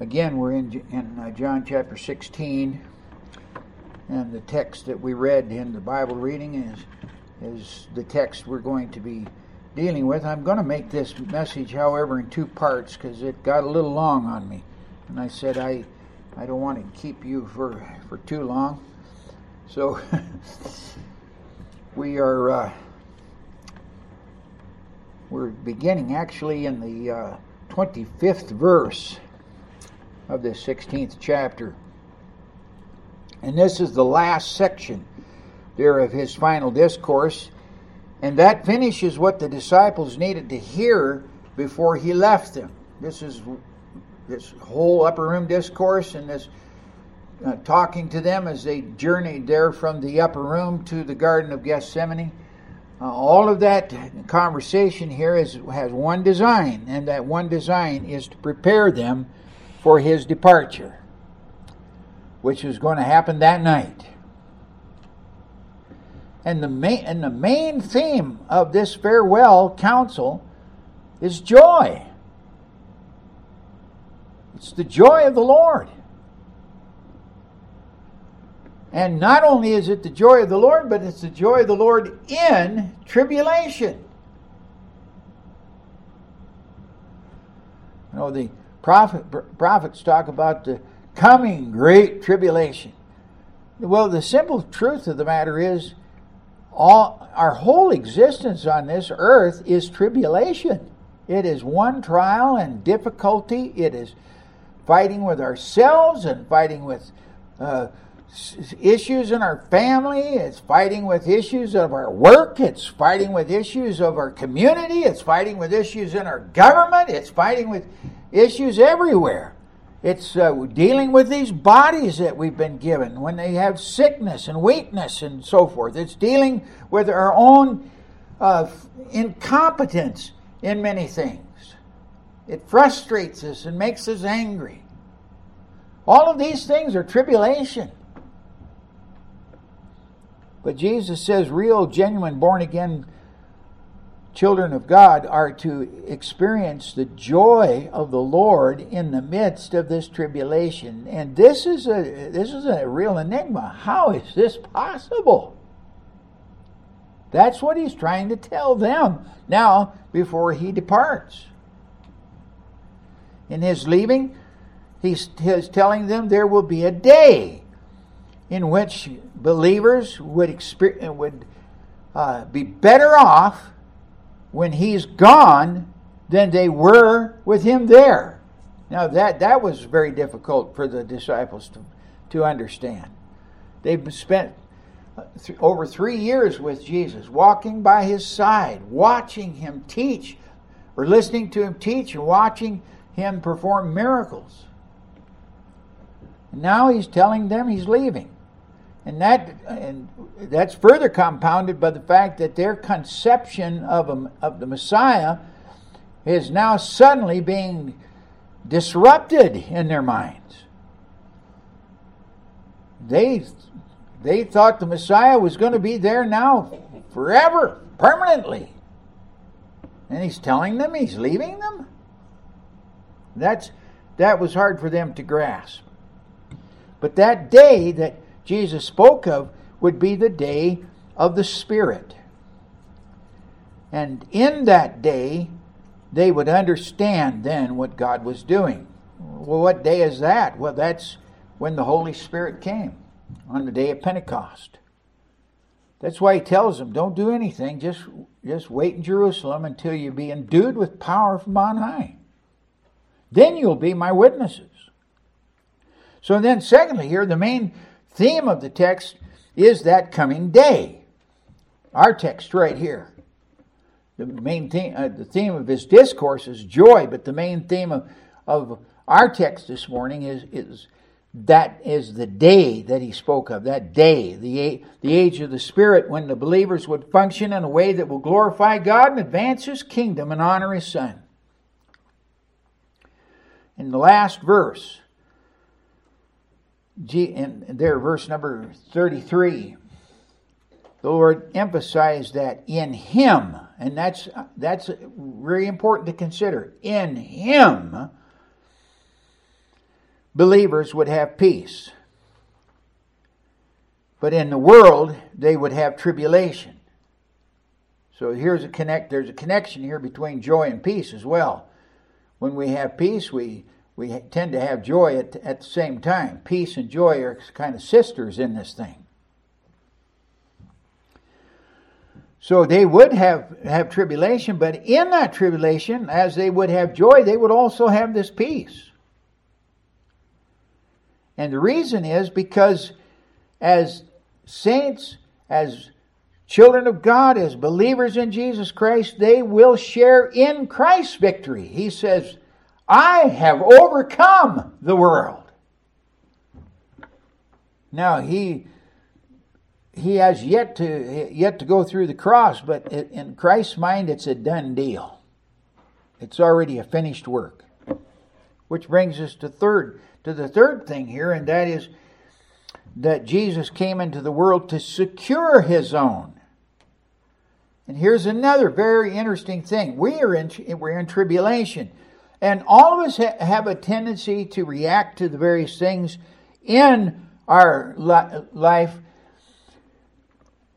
Again, we're in, in uh, John chapter 16, and the text that we read in the Bible reading is, is the text we're going to be dealing with. I'm going to make this message, however, in two parts because it got a little long on me. And I said I, I don't want to keep you for, for too long. So we are uh, we're beginning actually in the uh, 25th verse of this 16th chapter. And this is the last section there of his final discourse. And that finishes what the disciples needed to hear before he left them. This is this whole upper room discourse and this uh, talking to them as they journeyed there from the upper room to the Garden of Gethsemane. Uh, all of that conversation here is, has one design, and that one design is to prepare them for his departure, which was going to happen that night. And the main, and the main theme of this farewell counsel is joy. It's the joy of the Lord. And not only is it the joy of the Lord, but it's the joy of the Lord in tribulation. You know, the prophet, prophets talk about the coming great tribulation. Well, the simple truth of the matter is, all our whole existence on this earth is tribulation. It is one trial and difficulty. It is fighting with ourselves and fighting with uh, issues in our family. It's fighting with issues of our work. It's fighting with issues of our community. It's fighting with issues in our government. It's fighting with issues everywhere. It's uh, dealing with these bodies that we've been given when they have sickness and weakness and so forth. It's dealing with our own uh, incompetence in many things. It frustrates us and makes us angry. All of these things are tribulation. But Jesus says real, genuine, born again children of God are to experience the joy of the Lord in the midst of this tribulation. And this is a this is a real enigma. How is this possible? That's what he's trying to tell them now before he departs. In his leaving, he's, he's telling them there will be a day in which believers would would uh, be better off when he's gone than they were with him there. Now that that was very difficult for the disciples to to understand. They've spent th- over three years with Jesus, walking by his side, watching him teach, or listening to him teach, and watching him perform miracles. And now he's telling them he's leaving. And that and that's further compounded by the fact that their conception of a, of the Messiah is now suddenly being disrupted in their minds. They they thought the Messiah was going to be there now forever, permanently. And he's telling them he's leaving them? That's that was hard for them to grasp. But that day that Jesus spoke of would be the day of the Spirit. And in that day, they would understand then what God was doing. Well, what day is that? Well, that's when the Holy Spirit came on the day of Pentecost. That's why he tells them, don't do anything, just, just wait in Jerusalem until you be endued with power from on high. Then you'll be my witnesses. So then, secondly, here, the main theme of the text is that coming day. Our text right here. The main theme, uh, the theme of his discourse is joy, but the main theme of, of our text this morning is, is that is the day that he spoke of, that day, the, the age of the Spirit, when the believers would function in a way that will glorify God and advance his kingdom and honor his Son. In the last verse, in there, verse number 33, the Lord emphasized that in Him, and that's, that's very important to consider. In Him, believers would have peace. But in the world, they would have tribulation. So here's a connect there's a connection here between joy and peace as well. When we have peace, we we tend to have joy at, at the same time. Peace and joy are kind of sisters in this thing. So they would have, have tribulation, but in that tribulation, as they would have joy, they would also have this peace. And the reason is because as saints, as children of God, as believers in Jesus Christ, they will share in Christ's victory. He says, I have overcome the world. Now he he has yet to yet to go through the cross, but in Christ's mind, it's a done deal. It's already a finished work. Which brings us to third to the third thing here, and that is that Jesus came into the world to secure his own. And here's another very interesting thing. We are in we're in tribulation. And all of us ha- have a tendency to react to the various things in our li- life.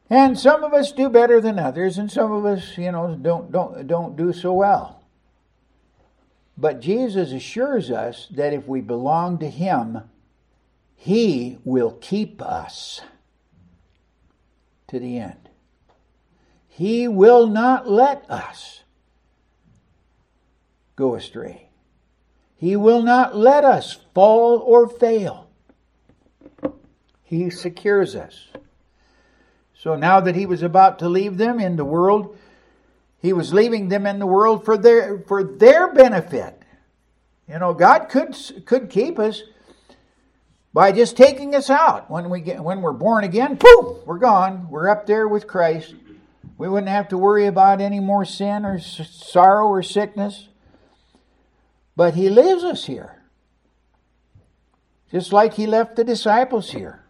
And some of us do better than others, and some of us, you know, don't, don't, don't do so well. But Jesus assures us that if we belong to Him, He will keep us to the end. He will not let us go astray. He will not let us fall or fail. He secures us. So now that he was about to leave them in the world, he was leaving them in the world for their for their benefit. You know, God could could keep us by just taking us out when we get when we're born again. Poof, we're gone. We're up there with Christ. We wouldn't have to worry about any more sin or sorrow or sickness. But he leaves us here. Just like he left the disciples here.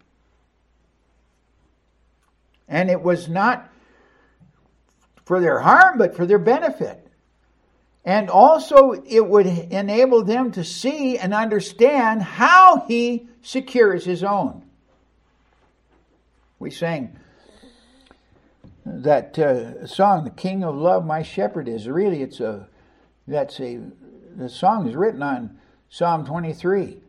And it was not for their harm, but for their benefit. And also, it would enable them to see and understand how he secures his own. We sang that uh, song, "The King of Love, My Shepherd is." Really, it's a that's a the song is written on Psalm 23.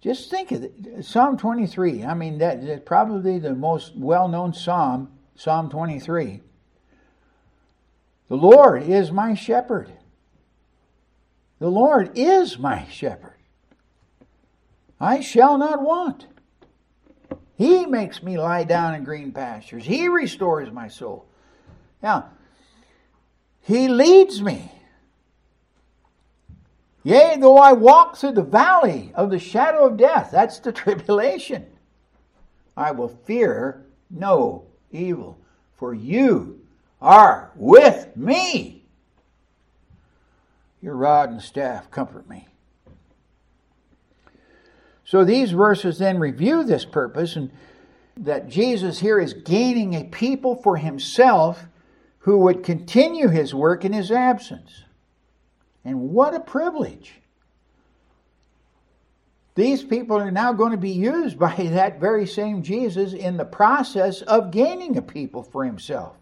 Just think of it. Psalm 23. I mean, that is probably the most well known psalm, Psalm 23. The Lord is my shepherd. The Lord is my shepherd. I shall not want. He makes me lie down in green pastures. He restores my soul. Now, He leads me Yea, though I walk through the valley of the shadow of death, that's the tribulation, I will fear no evil, for you are with me. Your rod and staff comfort me. So these verses then review this purpose and that Jesus here is gaining a people for himself who would continue his work in his absence. And what a privilege. These people are now going to be used by that very same Jesus in the process of gaining a people for himself.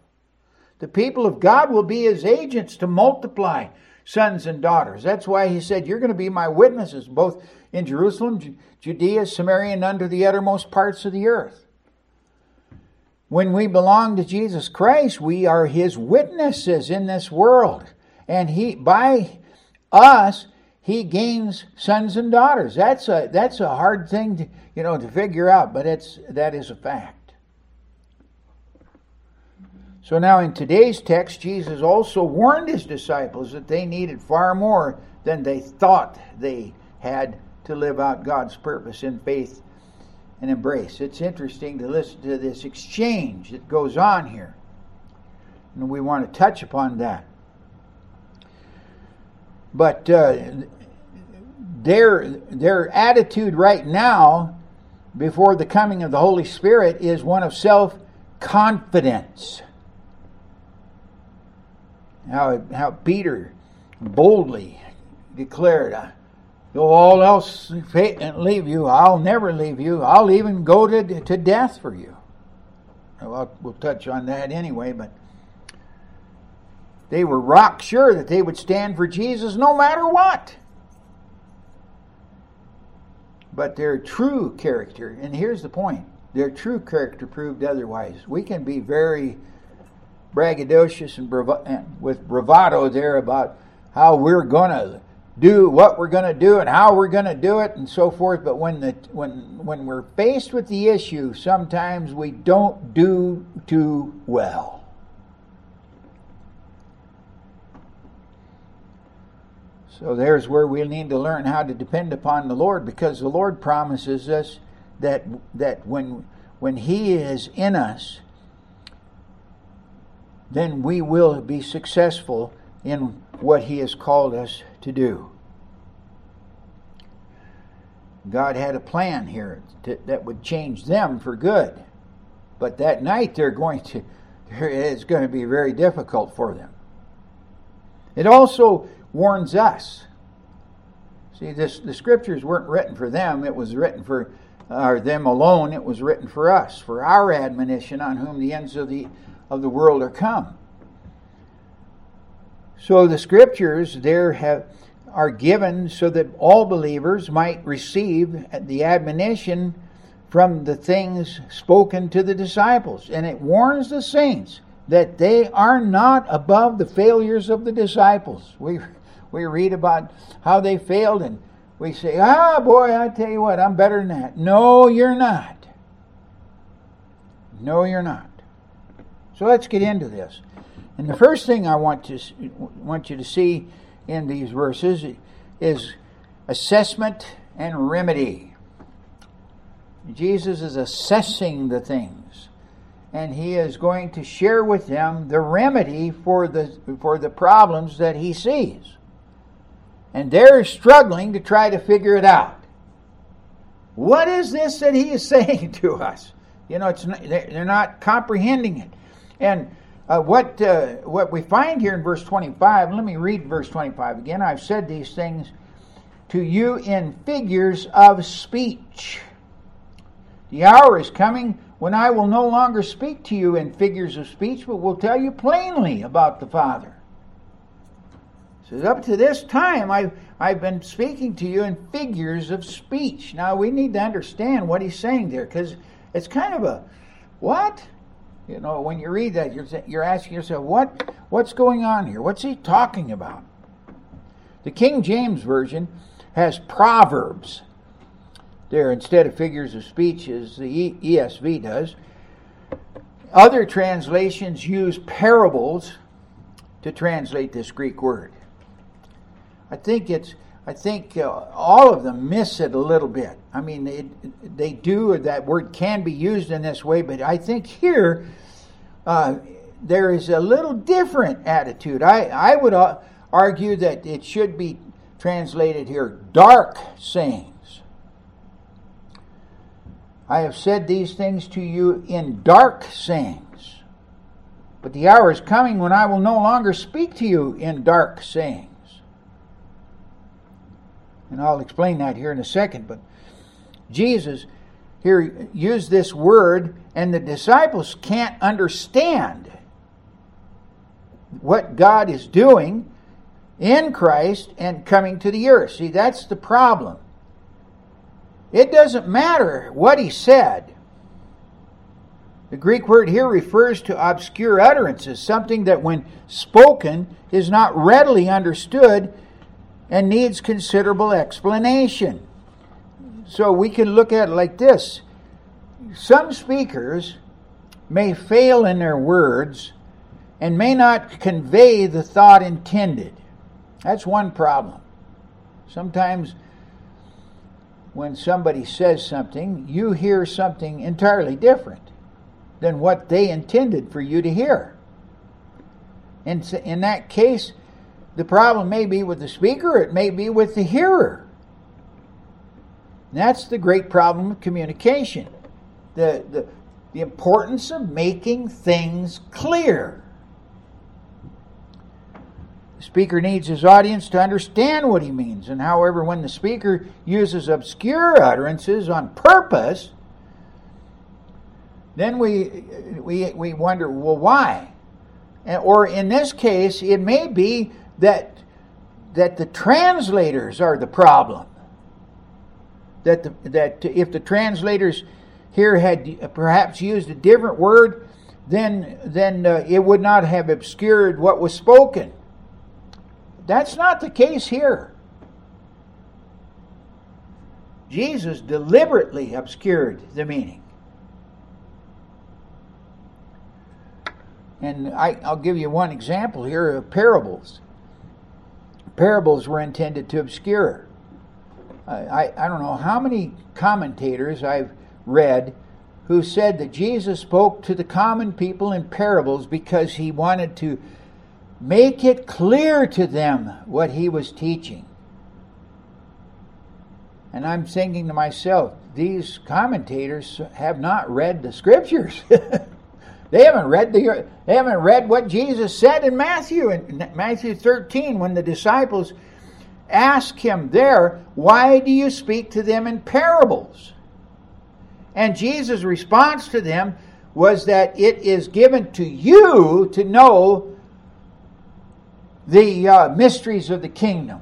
The people of God will be his agents to multiply sons and daughters. That's why he said, You're going to be my witnesses, both in Jerusalem, Judea, Samaria, and under the uttermost parts of the earth. When we belong to Jesus Christ, we are his witnesses in this world. And he, by us, he gains sons and daughters. That's a that's a hard thing to you know to figure out, but it's that is a fact. So now in today's text, Jesus also warned his disciples that they needed far more than they thought they had to live out God's purpose in faith and embrace. It's interesting to listen to this exchange that goes on here. And we want to touch upon that. But uh, their their attitude right now, before the coming of the Holy Spirit, is one of self confidence. How how Peter boldly declared, Though all else leave you, I'll never leave you. I'll even go to, to death for you. Well, we'll touch on that anyway, but they were rock sure that they would stand for Jesus no matter what. But their true character, and here's the point their true character proved otherwise. We can be very braggadocious and, bravo- and with bravado there about how we're going to do what we're going to do and how we're going to do it and so forth but when the when when we're faced with the issue sometimes we don't do too well so there's where we need to learn how to depend upon the Lord because the Lord promises us that that when when he is in us then we will be successful in what He has called us to do. God had a plan here to, that would change them for good. But that night they're going to, it's going to be very difficult for them. It also warns us. See, this, the scriptures weren't written for them, it was written for or them alone, it was written for us, for our admonition on whom the ends of the, of the world are come. So the scriptures there have are given so that all believers might receive the admonition from the things spoken to the disciples. And it warns the saints that they are not above the failures of the disciples. We, we read about how they failed and we say, ah, boy, I tell you what, I'm better than that. No, you're not. No, you're not. So let's get into this. And the first thing I want to want you to see in these verses is assessment and remedy. Jesus is assessing the things and he is going to share with them the remedy for the for the problems that he sees. And they're struggling to try to figure it out. What is this that he is saying to us? You know, it's not, they're not comprehending it. And uh, what, uh, what we find here in verse 25, let me read verse 25 again. I've said these things to you in figures of speech. The hour is coming when I will no longer speak to you in figures of speech, but will tell you plainly about the Father. So up to this time, I've, I've been speaking to you in figures of speech. Now, we need to understand what he's saying there, because it's kind of a, what? You know, when you read that, you're, you're asking yourself, what, what's going on here? What's he talking about? The King James Version has proverbs there instead of figures of speech, as the ESV does. Other translations use parables to translate this Greek word. I think it's I think uh, all of them miss it a little bit. I mean, it, they do, that word can be used in this way, but I think here uh, there is a little different attitude. I, I would uh, argue that it should be translated here dark sayings. I have said these things to you in dark sayings, but the hour is coming when I will no longer speak to you in dark sayings. And I'll explain that here in a second, but Jesus here used this word, and the disciples can't understand what God is doing in Christ and coming to the earth. See, that's the problem. It doesn't matter what he said. The Greek word here refers to obscure utterances, something that, when spoken, is not readily understood and needs considerable explanation. So we can look at it like this some speakers may fail in their words and may not convey the thought intended. That's one problem. Sometimes when somebody says something, you hear something entirely different than what they intended for you to hear. And in that case, the problem may be with the speaker, it may be with the hearer. That's the great problem of communication. The, the, the importance of making things clear. The speaker needs his audience to understand what he means. And however, when the speaker uses obscure utterances on purpose, then we, we, we wonder, well, why? Or in this case, it may be that, that the translators are the problem. That, the, that if the translators here had perhaps used a different word, then, then uh, it would not have obscured what was spoken. That's not the case here. Jesus deliberately obscured the meaning. And I, will give you one example here of parables. Parables were intended to obscure. I, I don't know how many commentators I've read who said that Jesus spoke to the common people in parables because he wanted to make it clear to them what he was teaching. And I'm thinking to myself, these commentators have not read the scriptures. they haven't read the they haven't read what Jesus said in Matthew in Matthew 13 when the disciples ask him there, "Why do you speak to them in parables?" And Jesus' response to them was that it is given to you to know the uh, mysteries of the kingdom,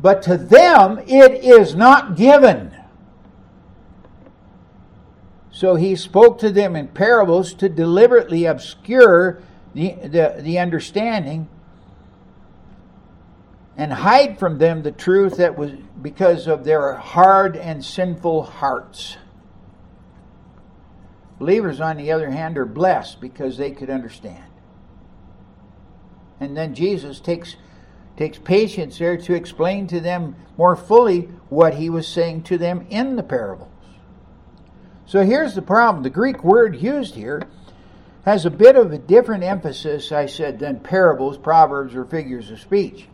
but to them it is not given. So he spoke to them in parables to deliberately obscure the, the, the understanding and hide from them the truth that was because of their hard and sinful hearts. Believers, on the other hand, are blessed because they could understand. And then Jesus takes takes patience there to explain to them more fully what he was saying to them in the parables. So here's the problem. The Greek word used here has a bit of a different emphasis, I said, than parables, proverbs, or figures of speech.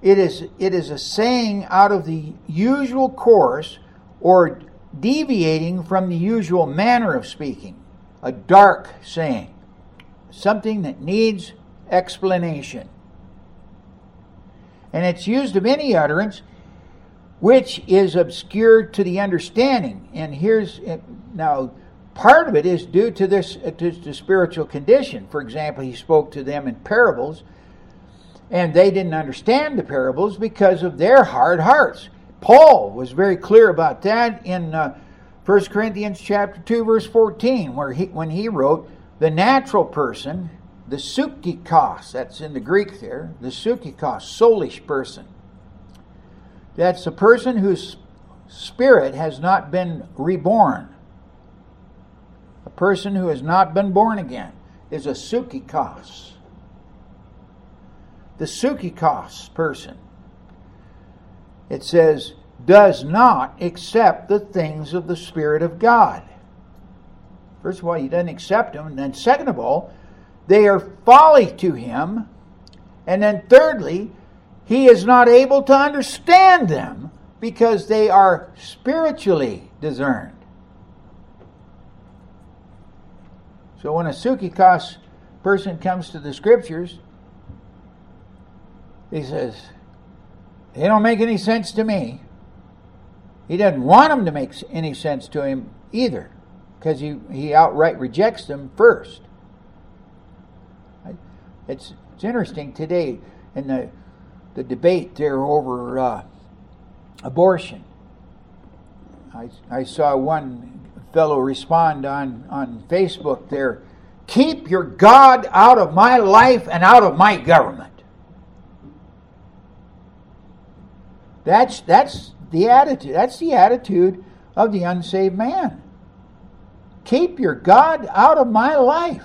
It is, it is a saying out of the usual course or deviating from the usual manner of speaking, a dark saying, something that needs explanation. And it's used of any utterance which is obscured to the understanding. And here's now part of it is due to this to the spiritual condition. For example, he spoke to them in parables, and they didn't understand the parables because of their hard hearts. Paul was very clear about that in uh, 1 Corinthians chapter 2 verse 14 where he when he wrote the natural person the psychikos that's in the Greek there the psychikos soulish person that's a person whose spirit has not been reborn a person who has not been born again is a psychikos the psychikos person it says, does not accept the things of the Spirit of God. First of all, he doesn't accept them. And then, second of all, they are folly to him. And then, thirdly, he is not able to understand them because they are spiritually discerned. So, when a Psychikos person comes to the scriptures, he says, they don't make any sense to me. He doesn't want them to make any sense to him either, because he, he outright rejects them first. It's, it's interesting today in the, the debate there over uh, abortion. I, I saw one fellow respond on, on Facebook there keep your God out of my life and out of my government. That's that's the attitude. That's the attitude of the unsaved man. Keep your God out of my life.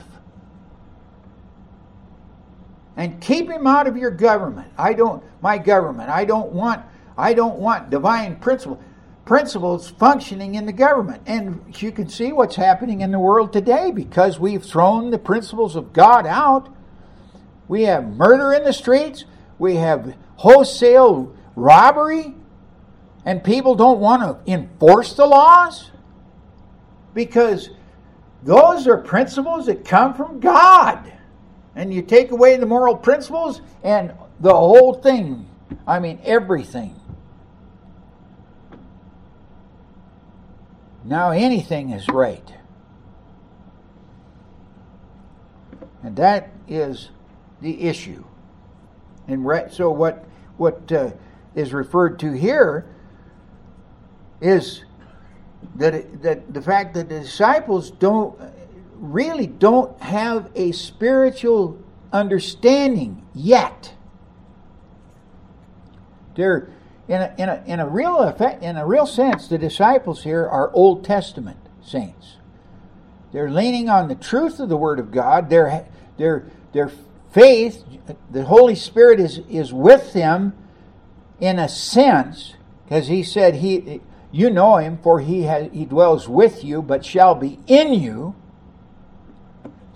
And keep him out of your government. I don't my government. I don't want I don't want divine principle principles functioning in the government. And you can see what's happening in the world today because we've thrown the principles of God out. We have murder in the streets. We have wholesale robbery and people don't want to enforce the laws because those are principles that come from God. And you take away the moral principles, and the whole thing I mean, everything. Now anything is right. And that is the issue. And right, so what what uh, is referred to here is that it, that the fact that the disciples don't really don't have a spiritual understanding yet. They're in a, in a, in a real effect, in a real sense, the disciples here are Old Testament saints. They're leaning on the truth of the Word of God. Their their their faith, the Holy Spirit is is with them in a sense, because He said He you know Him, for He has He dwells with you, but shall be in you.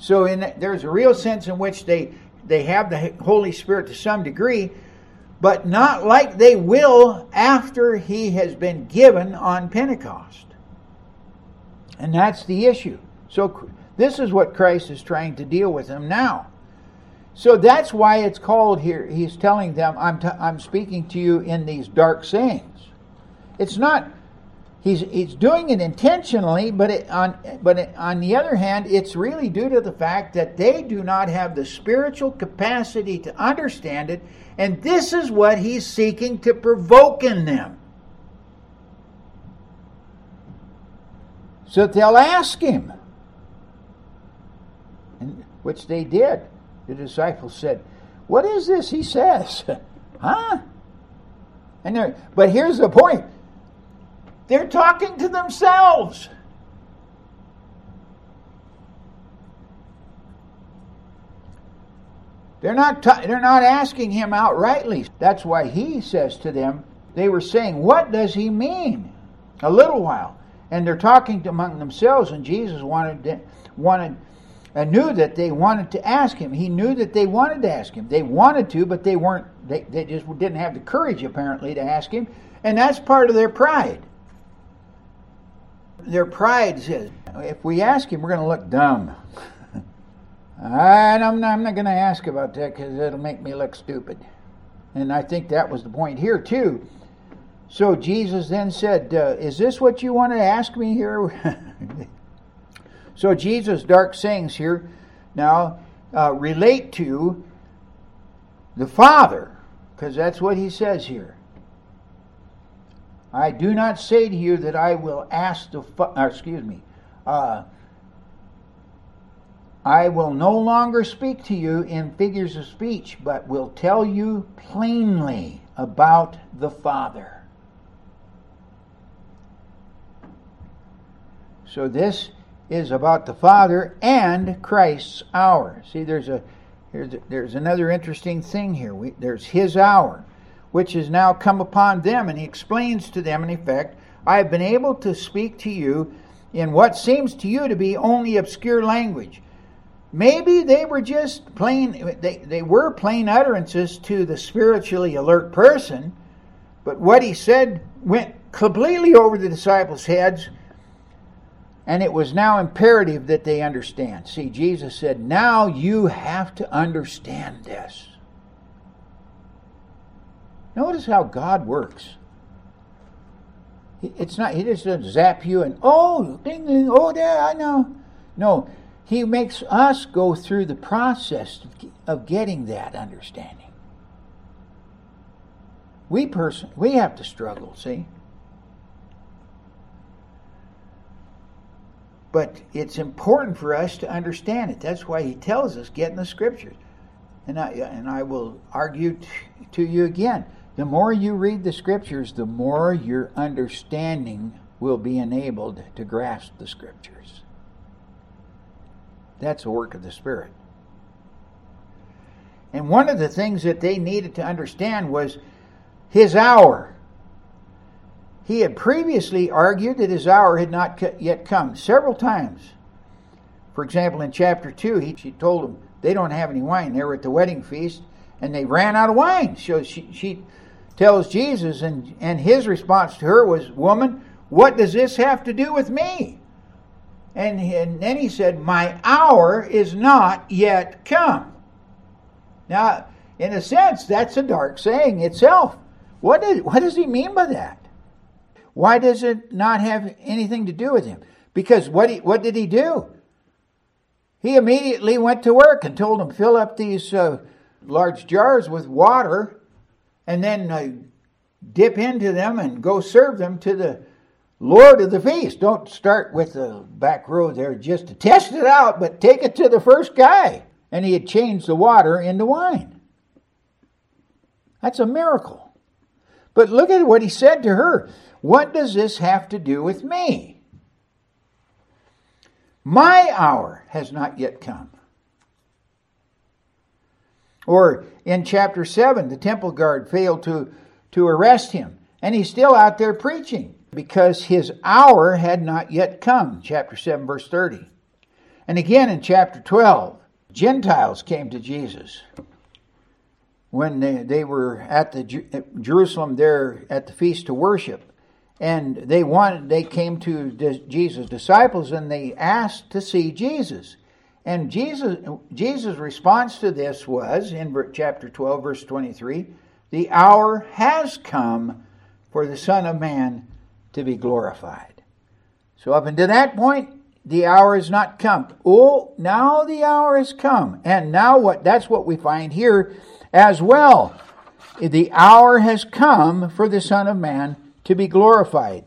So in there's a real sense in which they they have the Holy Spirit to some degree, but not like they will after he has been given on Pentecost. And that's the issue. So, this is what Christ is trying to deal with them now. So that's why it's called here. He's telling them, I'm, t- I'm speaking to you in these dark sayings. It's not He's, he's doing it intentionally, but it, on but it, on the other hand, it's really due to the fact that they do not have the spiritual capacity to understand it, and this is what he's seeking to provoke in them. So they'll ask him, and, which they did. The disciples said, "What is this?" He says, "Huh?" And but here's the point they're talking to themselves. They're not, they're not asking him outrightly. That's why he says to them, they were saying, What does he mean? A little while. And they're talking among themselves, and Jesus wanted, wanted and knew that they wanted to ask him. He knew that they wanted to ask him. They wanted to, but they weren't, they, they just didn't have the courage, apparently, to ask him. And that's part of their pride their pride says, if we ask him, we're going to look dumb. and I'm not, I'm not going to ask about that because it'll make me look stupid. And I think that was the point here, too. So Jesus then said, uh, Is this what you want to ask me here? so Jesus' dark sayings here now uh, relate to the Father, because that's what he says here. I do not say to you that I will ask the, uh, excuse me, uh, I will no longer speak to you in figures of speech, but will tell you plainly about the Father. So this is about the Father and Christ's hour. See, there's a there's, there's another interesting thing here. We, there's His hour which has now come upon them. And he explains to them, in effect, I have been able to speak to you in what seems to you to be only obscure language. Maybe they were just plain, they, they were plain utterances to the spiritually alert person, but what he said went completely over the disciples' heads, and it was now imperative that they understand. See, Jesus said, Now you have to understand this. Notice how God works. It's not, He just doesn't zap you and, oh, ding, ding, oh, there, I know. No, He makes us go through the process of getting that understanding. We person, we have to struggle, see? But it's important for us to understand it. That's why he tells us get in the scriptures. And I, and I will argue t- to you again. The more you read the scriptures, the more your understanding will be enabled to grasp the scriptures. That's a work of the Spirit. And one of the things that they needed to understand was his hour. He had previously argued that his hour had not yet come several times. For example, in chapter 2, he, she told them they don't have any wine. They were at the wedding feast and they ran out of wine. So she, she tells Jesus, and, and his response to her was, Woman, what does this have to do with me? And, and then he said, My hour is not yet come. Now, in a sense, that's a dark saying itself. What, did, what does he mean by that? Why does it not have anything to do with him? Because what, he, what did he do? He immediately went to work and told them, fill up these uh, large jars with water and then uh, dip into them and go serve them to the Lord of the feast. Don't start with the back row there just to test it out, but take it to the first guy. And he had changed the water into wine. That's a miracle. But look at what he said to her. What does this have to do with me? My hour has not yet come. Or in chapter 7, the temple guard failed to, to arrest him, and he's still out there preaching because his hour had not yet come. Chapter 7, verse 30. And again in chapter 12, Gentiles came to Jesus when they, they were at the Jerusalem there at the feast to worship and they wanted they came to Jesus disciples and they asked to see Jesus and Jesus Jesus response to this was in chapter 12 verse 23 the hour has come for the son of man to be glorified so up until that point the hour has not come oh now the hour has come and now what that's what we find here as well the hour has come for the son of man to be glorified.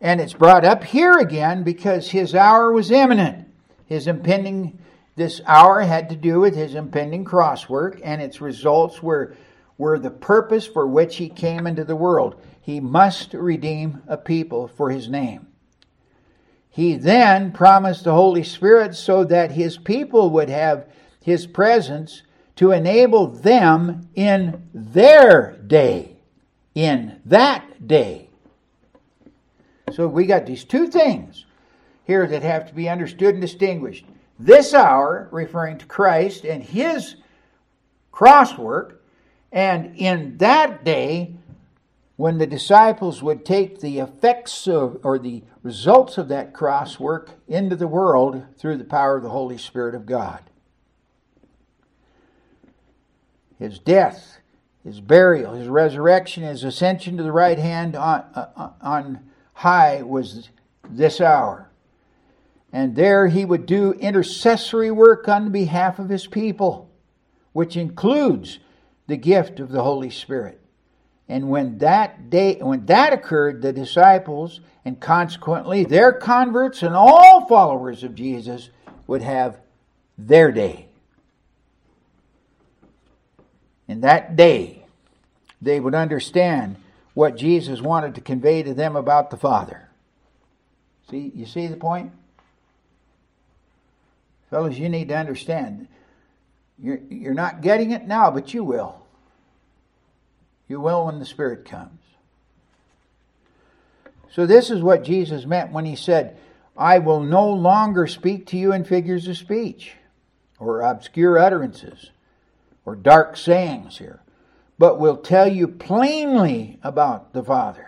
And it's brought up here again because his hour was imminent. His impending, this hour had to do with his impending cross work, and its results were, were the purpose for which he came into the world. He must redeem a people for his name. He then promised the Holy Spirit so that his people would have his presence to enable them in their day. In that day. So we got these two things here that have to be understood and distinguished. This hour, referring to Christ and his cross work, and in that day, when the disciples would take the effects of, or the results of that cross work into the world through the power of the Holy Spirit of God. His death, his burial, his resurrection, his ascension to the right hand on, uh, on high was this hour. And there he would do intercessory work on behalf of his people, which includes the gift of the Holy Spirit. And when that day when that occurred, the disciples and consequently their converts and all followers of Jesus would have their day. In that day, they would understand what Jesus wanted to convey to them about the Father. See, you see the point? Fellows, you need to understand. You're, you're not getting it now, but you will. You will when the Spirit comes. So, this is what Jesus meant when he said, I will no longer speak to you in figures of speech, or obscure utterances, or dark sayings here but will tell you plainly about the Father.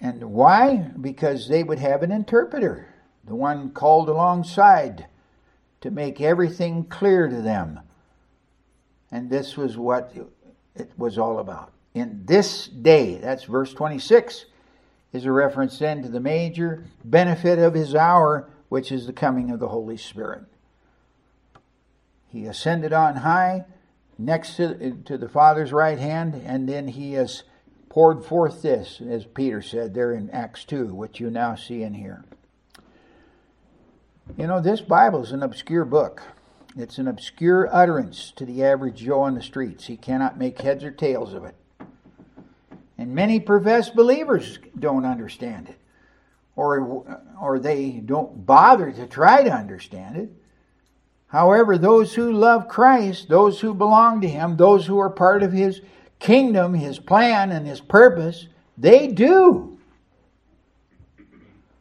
And why? Because they would have an interpreter, the one called alongside to make everything clear to them. And this was what it was all about. In this day, that's verse 26, is a reference then to the major benefit of his hour, which is the coming of the Holy Spirit. He ascended on high next to, to the Father's right hand, and then he has poured forth this, as Peter said there in Acts 2, which you now see in here. You know, this Bible is an obscure book. It's an obscure utterance to the average Joe on the streets. He cannot make heads or tails of it. And many professed believers don't understand it, or, or they don't bother to try to understand it. However, those who love Christ, those who belong to Him, those who are part of His kingdom, His plan, and His purpose, they do.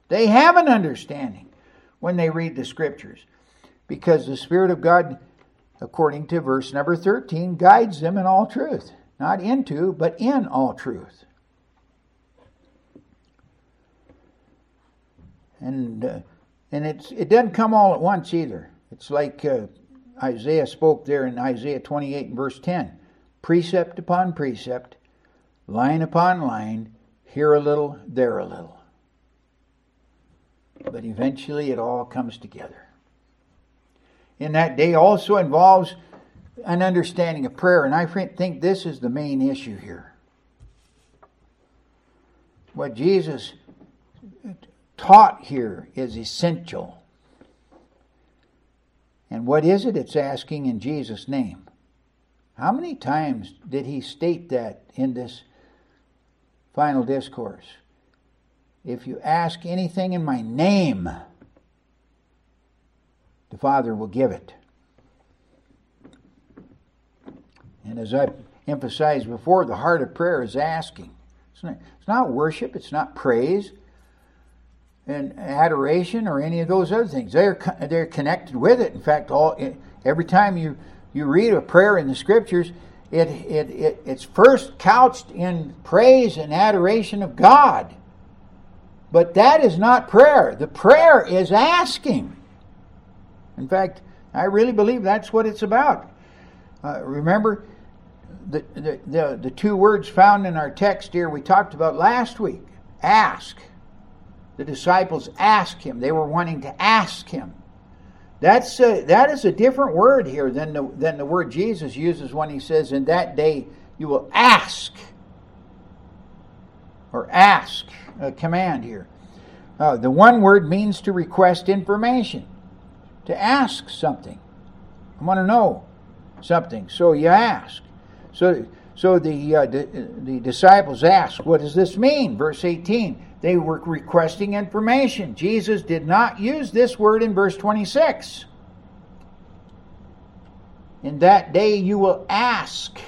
They have an understanding when they read the Scriptures because the Spirit of God, according to verse number 13, guides them in all truth. Not into, but in all truth. And uh, And it's, it doesn't come all at once either. It's like uh, Isaiah spoke there in Isaiah 28 and verse 10 precept upon precept, line upon line, here a little, there a little. But eventually it all comes together. And that day also involves an understanding of prayer, and I think this is the main issue here. What Jesus taught here is essential. And what is it it's asking in Jesus' name? How many times did he state that in this final discourse? If you ask anything in my name, the Father will give it. And as I emphasized before, the heart of prayer is asking. It's not, it's not worship, it's not praise and adoration or any of those other things. They're they're connected with it. In fact, all every time you you read a prayer in the scriptures, it, it, it it's first couched in praise and adoration of God. But that is not prayer. The prayer is asking. In fact, I really believe that's what it's about. Uh, remember the, the, the, the two words found in our text here we talked about last week ask the disciples asked him. They were wanting to ask him. That's a, that is a different word here than the, than the word Jesus uses when he says, In that day you will ask. Or ask, a command here. Uh, the one word means to request information, to ask something. I want to know something, so you ask. So, so the, uh, the, the disciples ask, What does this mean? Verse 18 they were requesting information. Jesus did not use this word in verse 26. In that day you will ask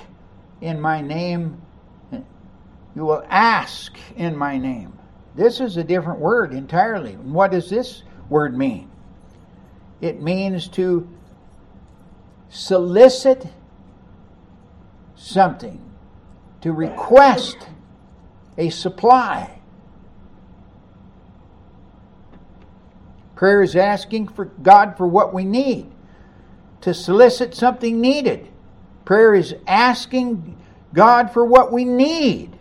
in my name. You will ask in my name. This is a different word entirely. What does this word mean? It means to solicit something, to request a supply. Prayer is asking for God for what we need, to solicit something needed. Prayer is asking God for what we need.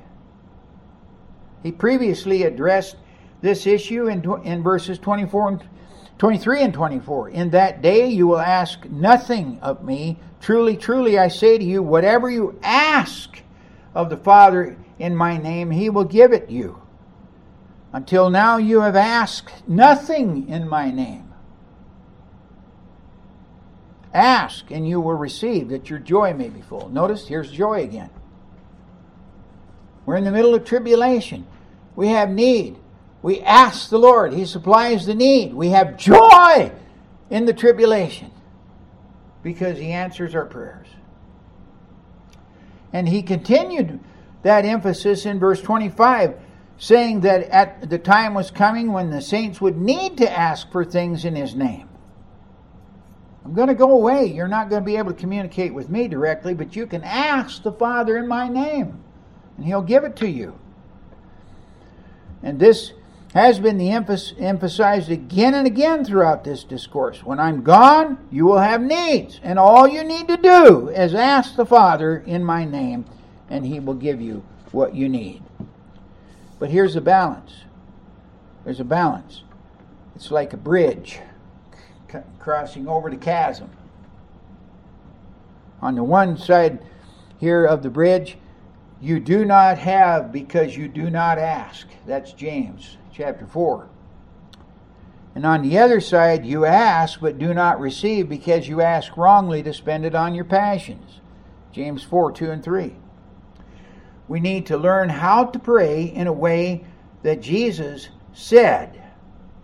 He previously addressed this issue in, in verses 24 and 23 and 24. In that day you will ask nothing of me. Truly, truly, I say to you, whatever you ask of the Father in my name, he will give it you. Until now you have asked nothing in my name. Ask and you will receive that your joy may be full. Notice here's joy again. We're in the middle of tribulation. We have need. We ask the Lord, He supplies the need. We have joy in the tribulation because He answers our prayers. And He continued that emphasis in verse 25 saying that at the time was coming when the saints would need to ask for things in his name. I'm going to go away. You're not going to be able to communicate with me directly, but you can ask the Father in my name, and he'll give it to you. And this has been the emphasized again and again throughout this discourse. When I'm gone, you will have needs, and all you need to do is ask the Father in my name, and he will give you what you need. But here's the balance there's a balance. It's like a bridge c- crossing over the chasm. On the one side here of the bridge, you do not have because you do not ask. That's James chapter 4. And on the other side, you ask but do not receive because you ask wrongly to spend it on your passions. James 4 2 and 3 we need to learn how to pray in a way that Jesus said.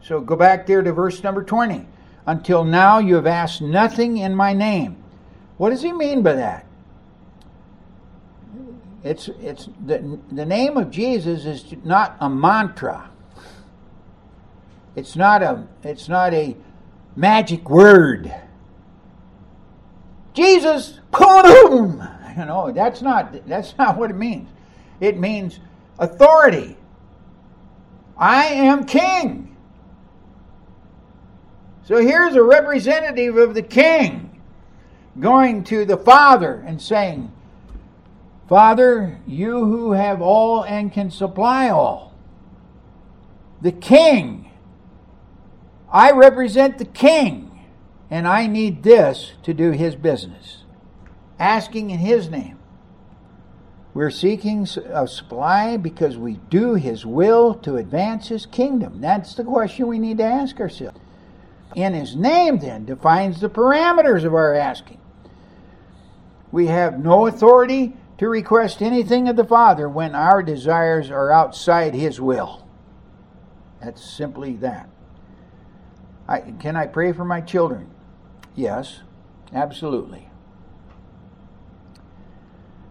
So go back there to verse number 20. Until now you have asked nothing in my name. What does he mean by that? It's, it's the, the name of Jesus is not a mantra. It's not a it's not a magic word. Jesus, boom! You know, that's not that's not what it means. It means authority. I am king. So here's a representative of the king going to the Father and saying, Father, you who have all and can supply all, the king, I represent the king, and I need this to do his business. Asking in his name. We're seeking a supply because we do his will to advance his kingdom. That's the question we need to ask ourselves. In his name, then, defines the parameters of our asking. We have no authority to request anything of the Father when our desires are outside his will. That's simply that. I, can I pray for my children? Yes, absolutely.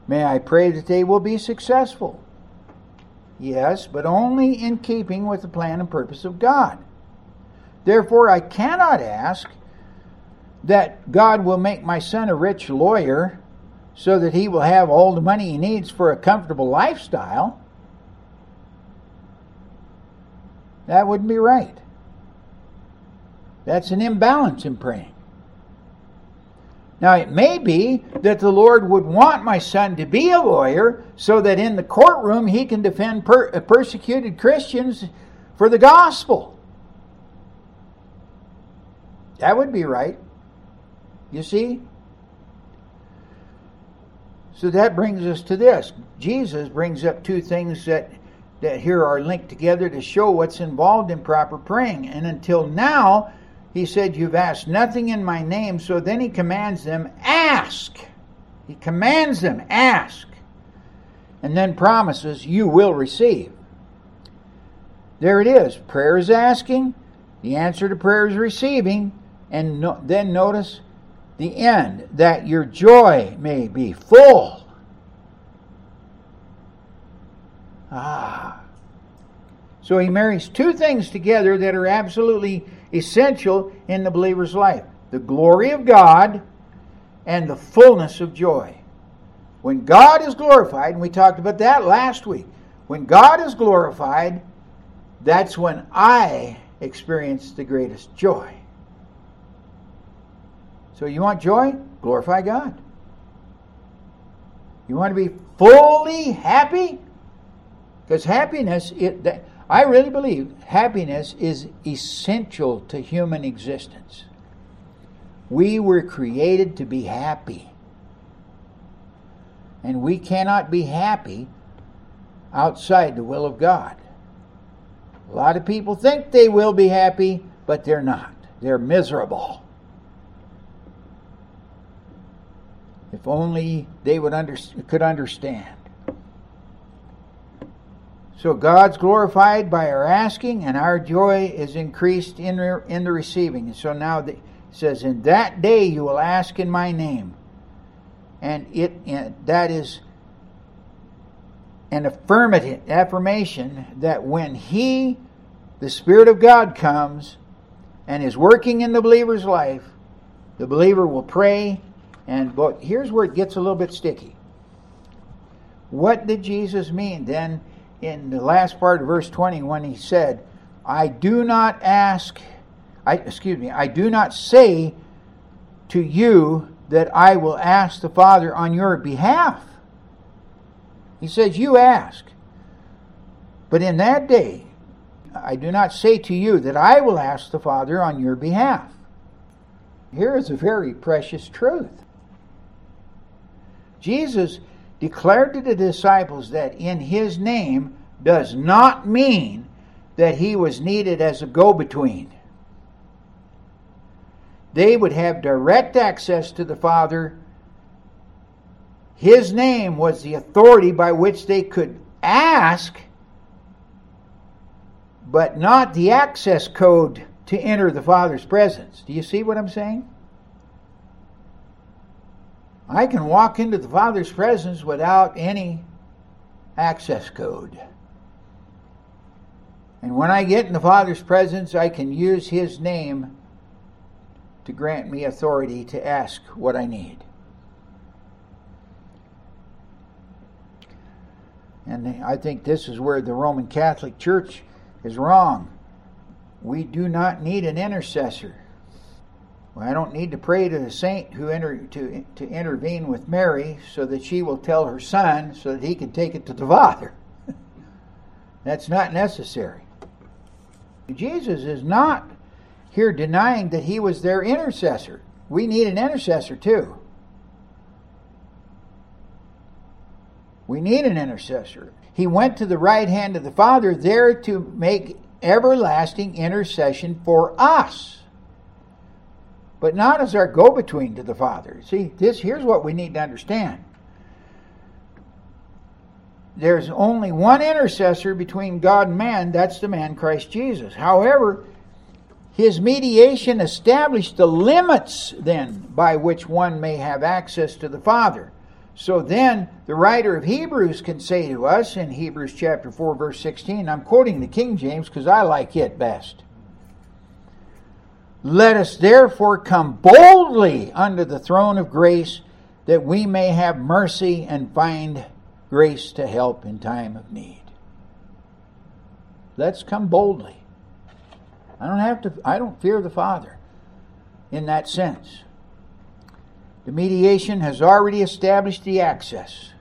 May I pray that they will be successful? Yes, but only in keeping with the plan and purpose of God. Therefore, I cannot ask that God will make my son a rich lawyer so that he will have all the money he needs for a comfortable lifestyle. That wouldn't be right. That's an imbalance in praying. Now, it may be that the Lord would want my son to be a lawyer so that in the courtroom he can defend per- uh, persecuted Christians for the gospel. That would be right. You see? So that brings us to this. Jesus brings up two things that, that here are linked together to show what's involved in proper praying. And until now, he said, You've asked nothing in my name. So then he commands them, Ask. He commands them, Ask. And then promises, You will receive. There it is. Prayer is asking, the answer to prayer is receiving. And no, then notice the end, that your joy may be full. Ah. So he marries two things together that are absolutely essential in the believer's life the glory of God and the fullness of joy. When God is glorified, and we talked about that last week, when God is glorified, that's when I experience the greatest joy. So you want joy? Glorify God. You want to be fully happy? Because happiness, it, that, I really believe happiness is essential to human existence. We were created to be happy. And we cannot be happy outside the will of God. A lot of people think they will be happy, but they're not. They're miserable. If only they would under, could understand. So God's glorified by our asking, and our joy is increased in, in the receiving. And so now the, it says, In that day you will ask in my name. And it that is an affirmative affirmation that when He, the Spirit of God, comes and is working in the believer's life, the believer will pray and but here's where it gets a little bit sticky. What did Jesus mean then in the last part of verse 20 when he said, I do not ask, I excuse me, I do not say to you that I will ask the Father on your behalf. He says, You ask. But in that day, I do not say to you that I will ask the Father on your behalf. Here is a very precious truth. Jesus declared to the disciples that in his name does not mean that he was needed as a go between. They would have direct access to the Father. His name was the authority by which they could ask, but not the access code to enter the Father's presence. Do you see what I'm saying? I can walk into the Father's presence without any access code. And when I get in the Father's presence, I can use His name to grant me authority to ask what I need. And I think this is where the Roman Catholic Church is wrong. We do not need an intercessor. Well, I don't need to pray to the saint who enter, to, to intervene with Mary so that she will tell her son so that he can take it to the Father. That's not necessary. Jesus is not here denying that he was their intercessor. We need an intercessor too. We need an intercessor. He went to the right hand of the Father there to make everlasting intercession for us. But not as our go between to the Father. See, this here's what we need to understand. There's only one intercessor between God and man, that's the man Christ Jesus. However, his mediation established the limits then by which one may have access to the Father. So then the writer of Hebrews can say to us in Hebrews chapter 4 verse 16, I'm quoting the King James because I like it best. Let us therefore come boldly under the throne of grace that we may have mercy and find grace to help in time of need. Let's come boldly. I don't have to I don't fear the Father in that sense. The mediation has already established the access.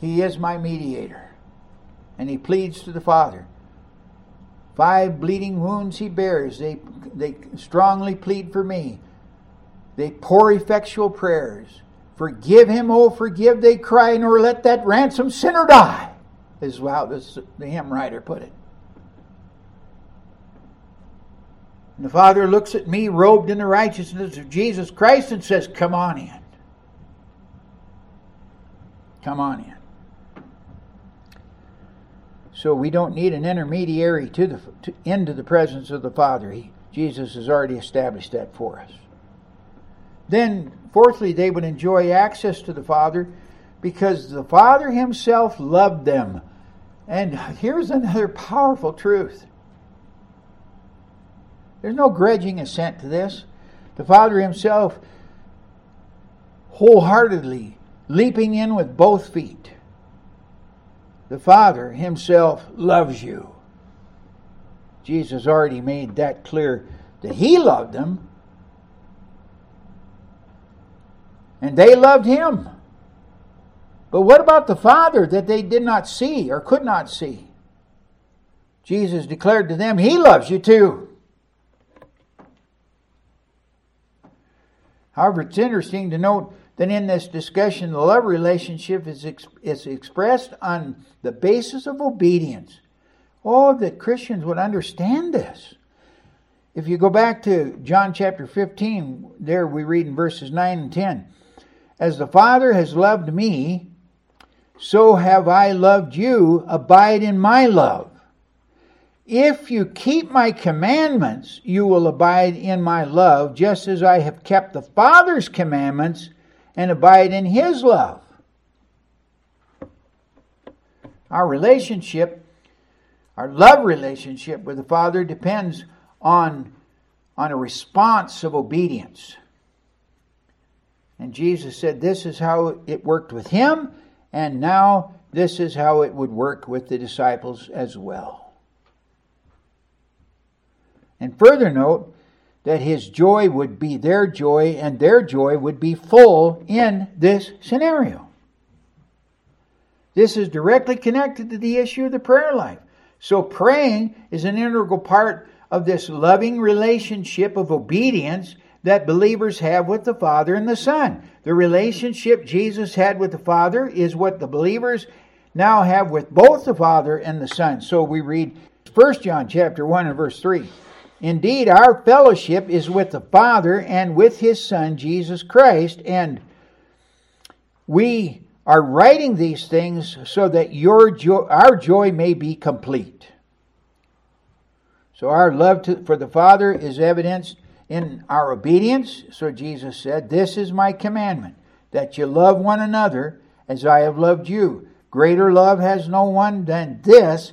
He is my mediator, and he pleads to the Father. Five bleeding wounds he bears. They, they strongly plead for me. They pour effectual prayers. Forgive him, oh, forgive, they cry, nor let that ransom sinner die, is how this, the hymn writer put it. And the Father looks at me robed in the righteousness of Jesus Christ and says, Come on in. Come on in. So we don't need an intermediary to the to, into the presence of the Father. He, Jesus has already established that for us. Then, fourthly, they would enjoy access to the Father because the Father Himself loved them. And here's another powerful truth there's no grudging assent to this. The Father Himself wholeheartedly leaping in with both feet. The Father Himself loves you. Jesus already made that clear that He loved them. And they loved Him. But what about the Father that they did not see or could not see? Jesus declared to them, He loves you too. However, it's interesting to note that in this discussion, the love relationship is, ex- is expressed on the basis of obedience. Oh, that Christians would understand this. If you go back to John chapter 15, there we read in verses 9 and 10 As the Father has loved me, so have I loved you. Abide in my love. If you keep my commandments, you will abide in my love, just as I have kept the Father's commandments and abide in his love. Our relationship, our love relationship with the Father depends on, on a response of obedience. And Jesus said this is how it worked with him, and now this is how it would work with the disciples as well. And further note that his joy would be their joy and their joy would be full in this scenario. This is directly connected to the issue of the prayer life. So praying is an integral part of this loving relationship of obedience that believers have with the Father and the Son. The relationship Jesus had with the Father is what the believers now have with both the Father and the Son. So we read 1 John chapter 1 and verse 3. Indeed, our fellowship is with the Father and with His Son, Jesus Christ, and we are writing these things so that your joy, our joy may be complete. So our love to, for the Father is evidenced in our obedience. So Jesus said, This is my commandment, that you love one another as I have loved you. Greater love has no one than this,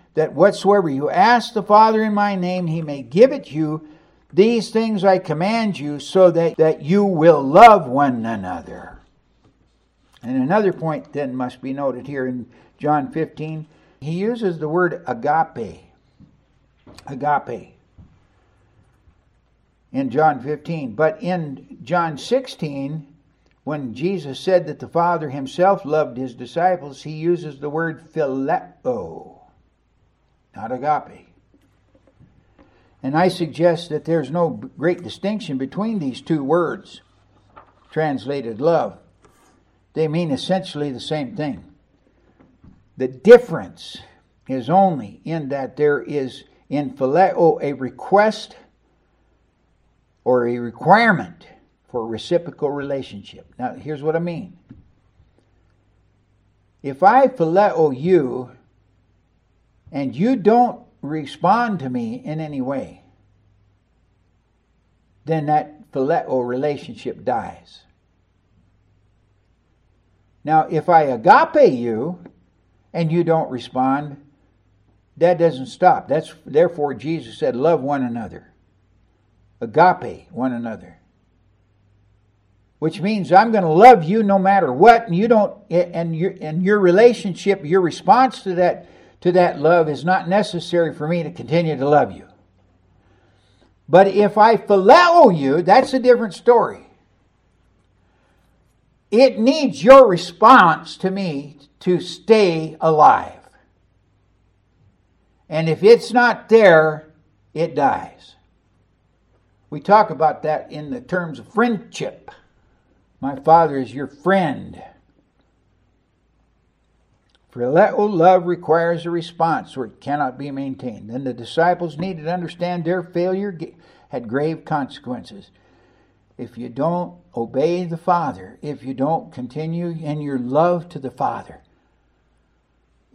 that whatsoever you ask the Father in my name, he may give it you. These things I command you, so that, that you will love one another. And another point then must be noted here in John 15. He uses the word agape. Agape in John 15. But in John 16, when Jesus said that the Father himself loved his disciples, he uses the word phileo, not agape. And I suggest that there's no great distinction between these two words, translated love. They mean essentially the same thing. The difference is only in that there is in phileo oh, a request or a requirement for a reciprocal relationship. Now, here's what I mean. If I phileo you and you don't respond to me in any way, then that phileo relationship dies. Now, if I agape you and you don't respond, that doesn't stop. That's therefore Jesus said, "Love one another." agape one another. Which means I'm going to love you no matter what, and you don't, and your and your relationship, your response to that to that love is not necessary for me to continue to love you. But if I phileo you, that's a different story. It needs your response to me to stay alive. And if it's not there, it dies. We talk about that in the terms of friendship. My father is your friend. Phileo love requires a response or it cannot be maintained. Then the disciples needed to understand their failure had grave consequences. If you don't obey the Father, if you don't continue in your love to the Father,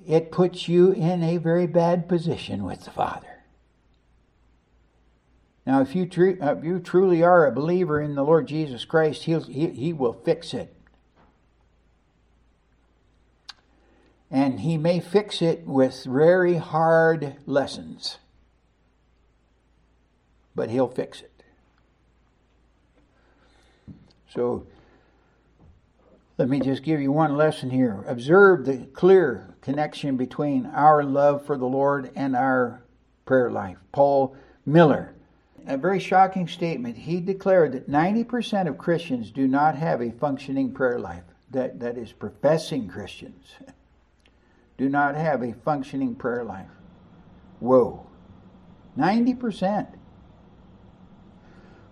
it puts you in a very bad position with the Father. Now, if you, tr- if you truly are a believer in the Lord Jesus Christ, he'll, he, he will fix it. And he may fix it with very hard lessons, but he'll fix it. So, let me just give you one lesson here. Observe the clear connection between our love for the Lord and our prayer life. Paul Miller a very shocking statement. He declared that 90% of Christians do not have a functioning prayer life. That, that is, professing Christians do not have a functioning prayer life. Whoa. 90%.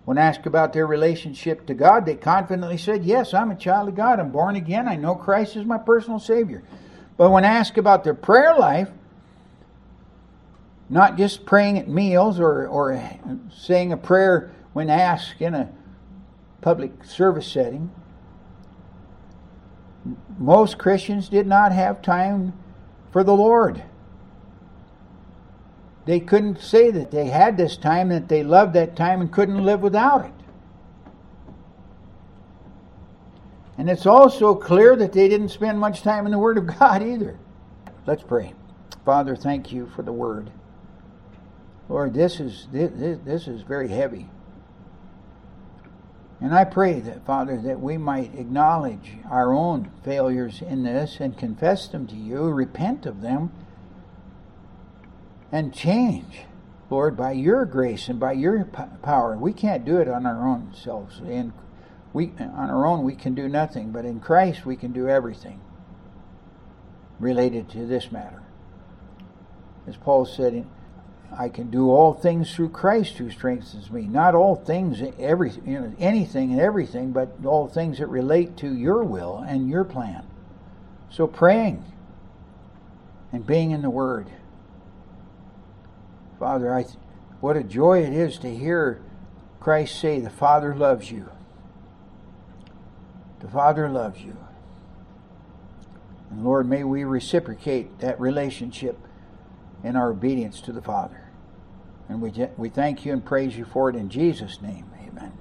When asked about their relationship to God, they confidently said, Yes, I'm a child of God. I'm born again. I know Christ is my personal Savior. But when asked about their prayer life, not just praying at meals or, or saying a prayer when asked in a public service setting. Most Christians did not have time for the Lord. They couldn't say that they had this time, that they loved that time and couldn't live without it. And it's also clear that they didn't spend much time in the Word of God either. Let's pray. Father, thank you for the Word. Lord, this is this, this is very heavy. And I pray that, Father, that we might acknowledge our own failures in this and confess them to you, repent of them, and change, Lord, by your grace and by your power. We can't do it on our own selves. And we, on our own, we can do nothing, but in Christ, we can do everything related to this matter. As Paul said, I can do all things through Christ who strengthens me. Not all things, every, you know, anything and everything, but all things that relate to your will and your plan. So praying and being in the Word. Father, I, what a joy it is to hear Christ say, The Father loves you. The Father loves you. And Lord, may we reciprocate that relationship in our obedience to the Father. And we, we thank you and praise you for it in Jesus' name. Amen.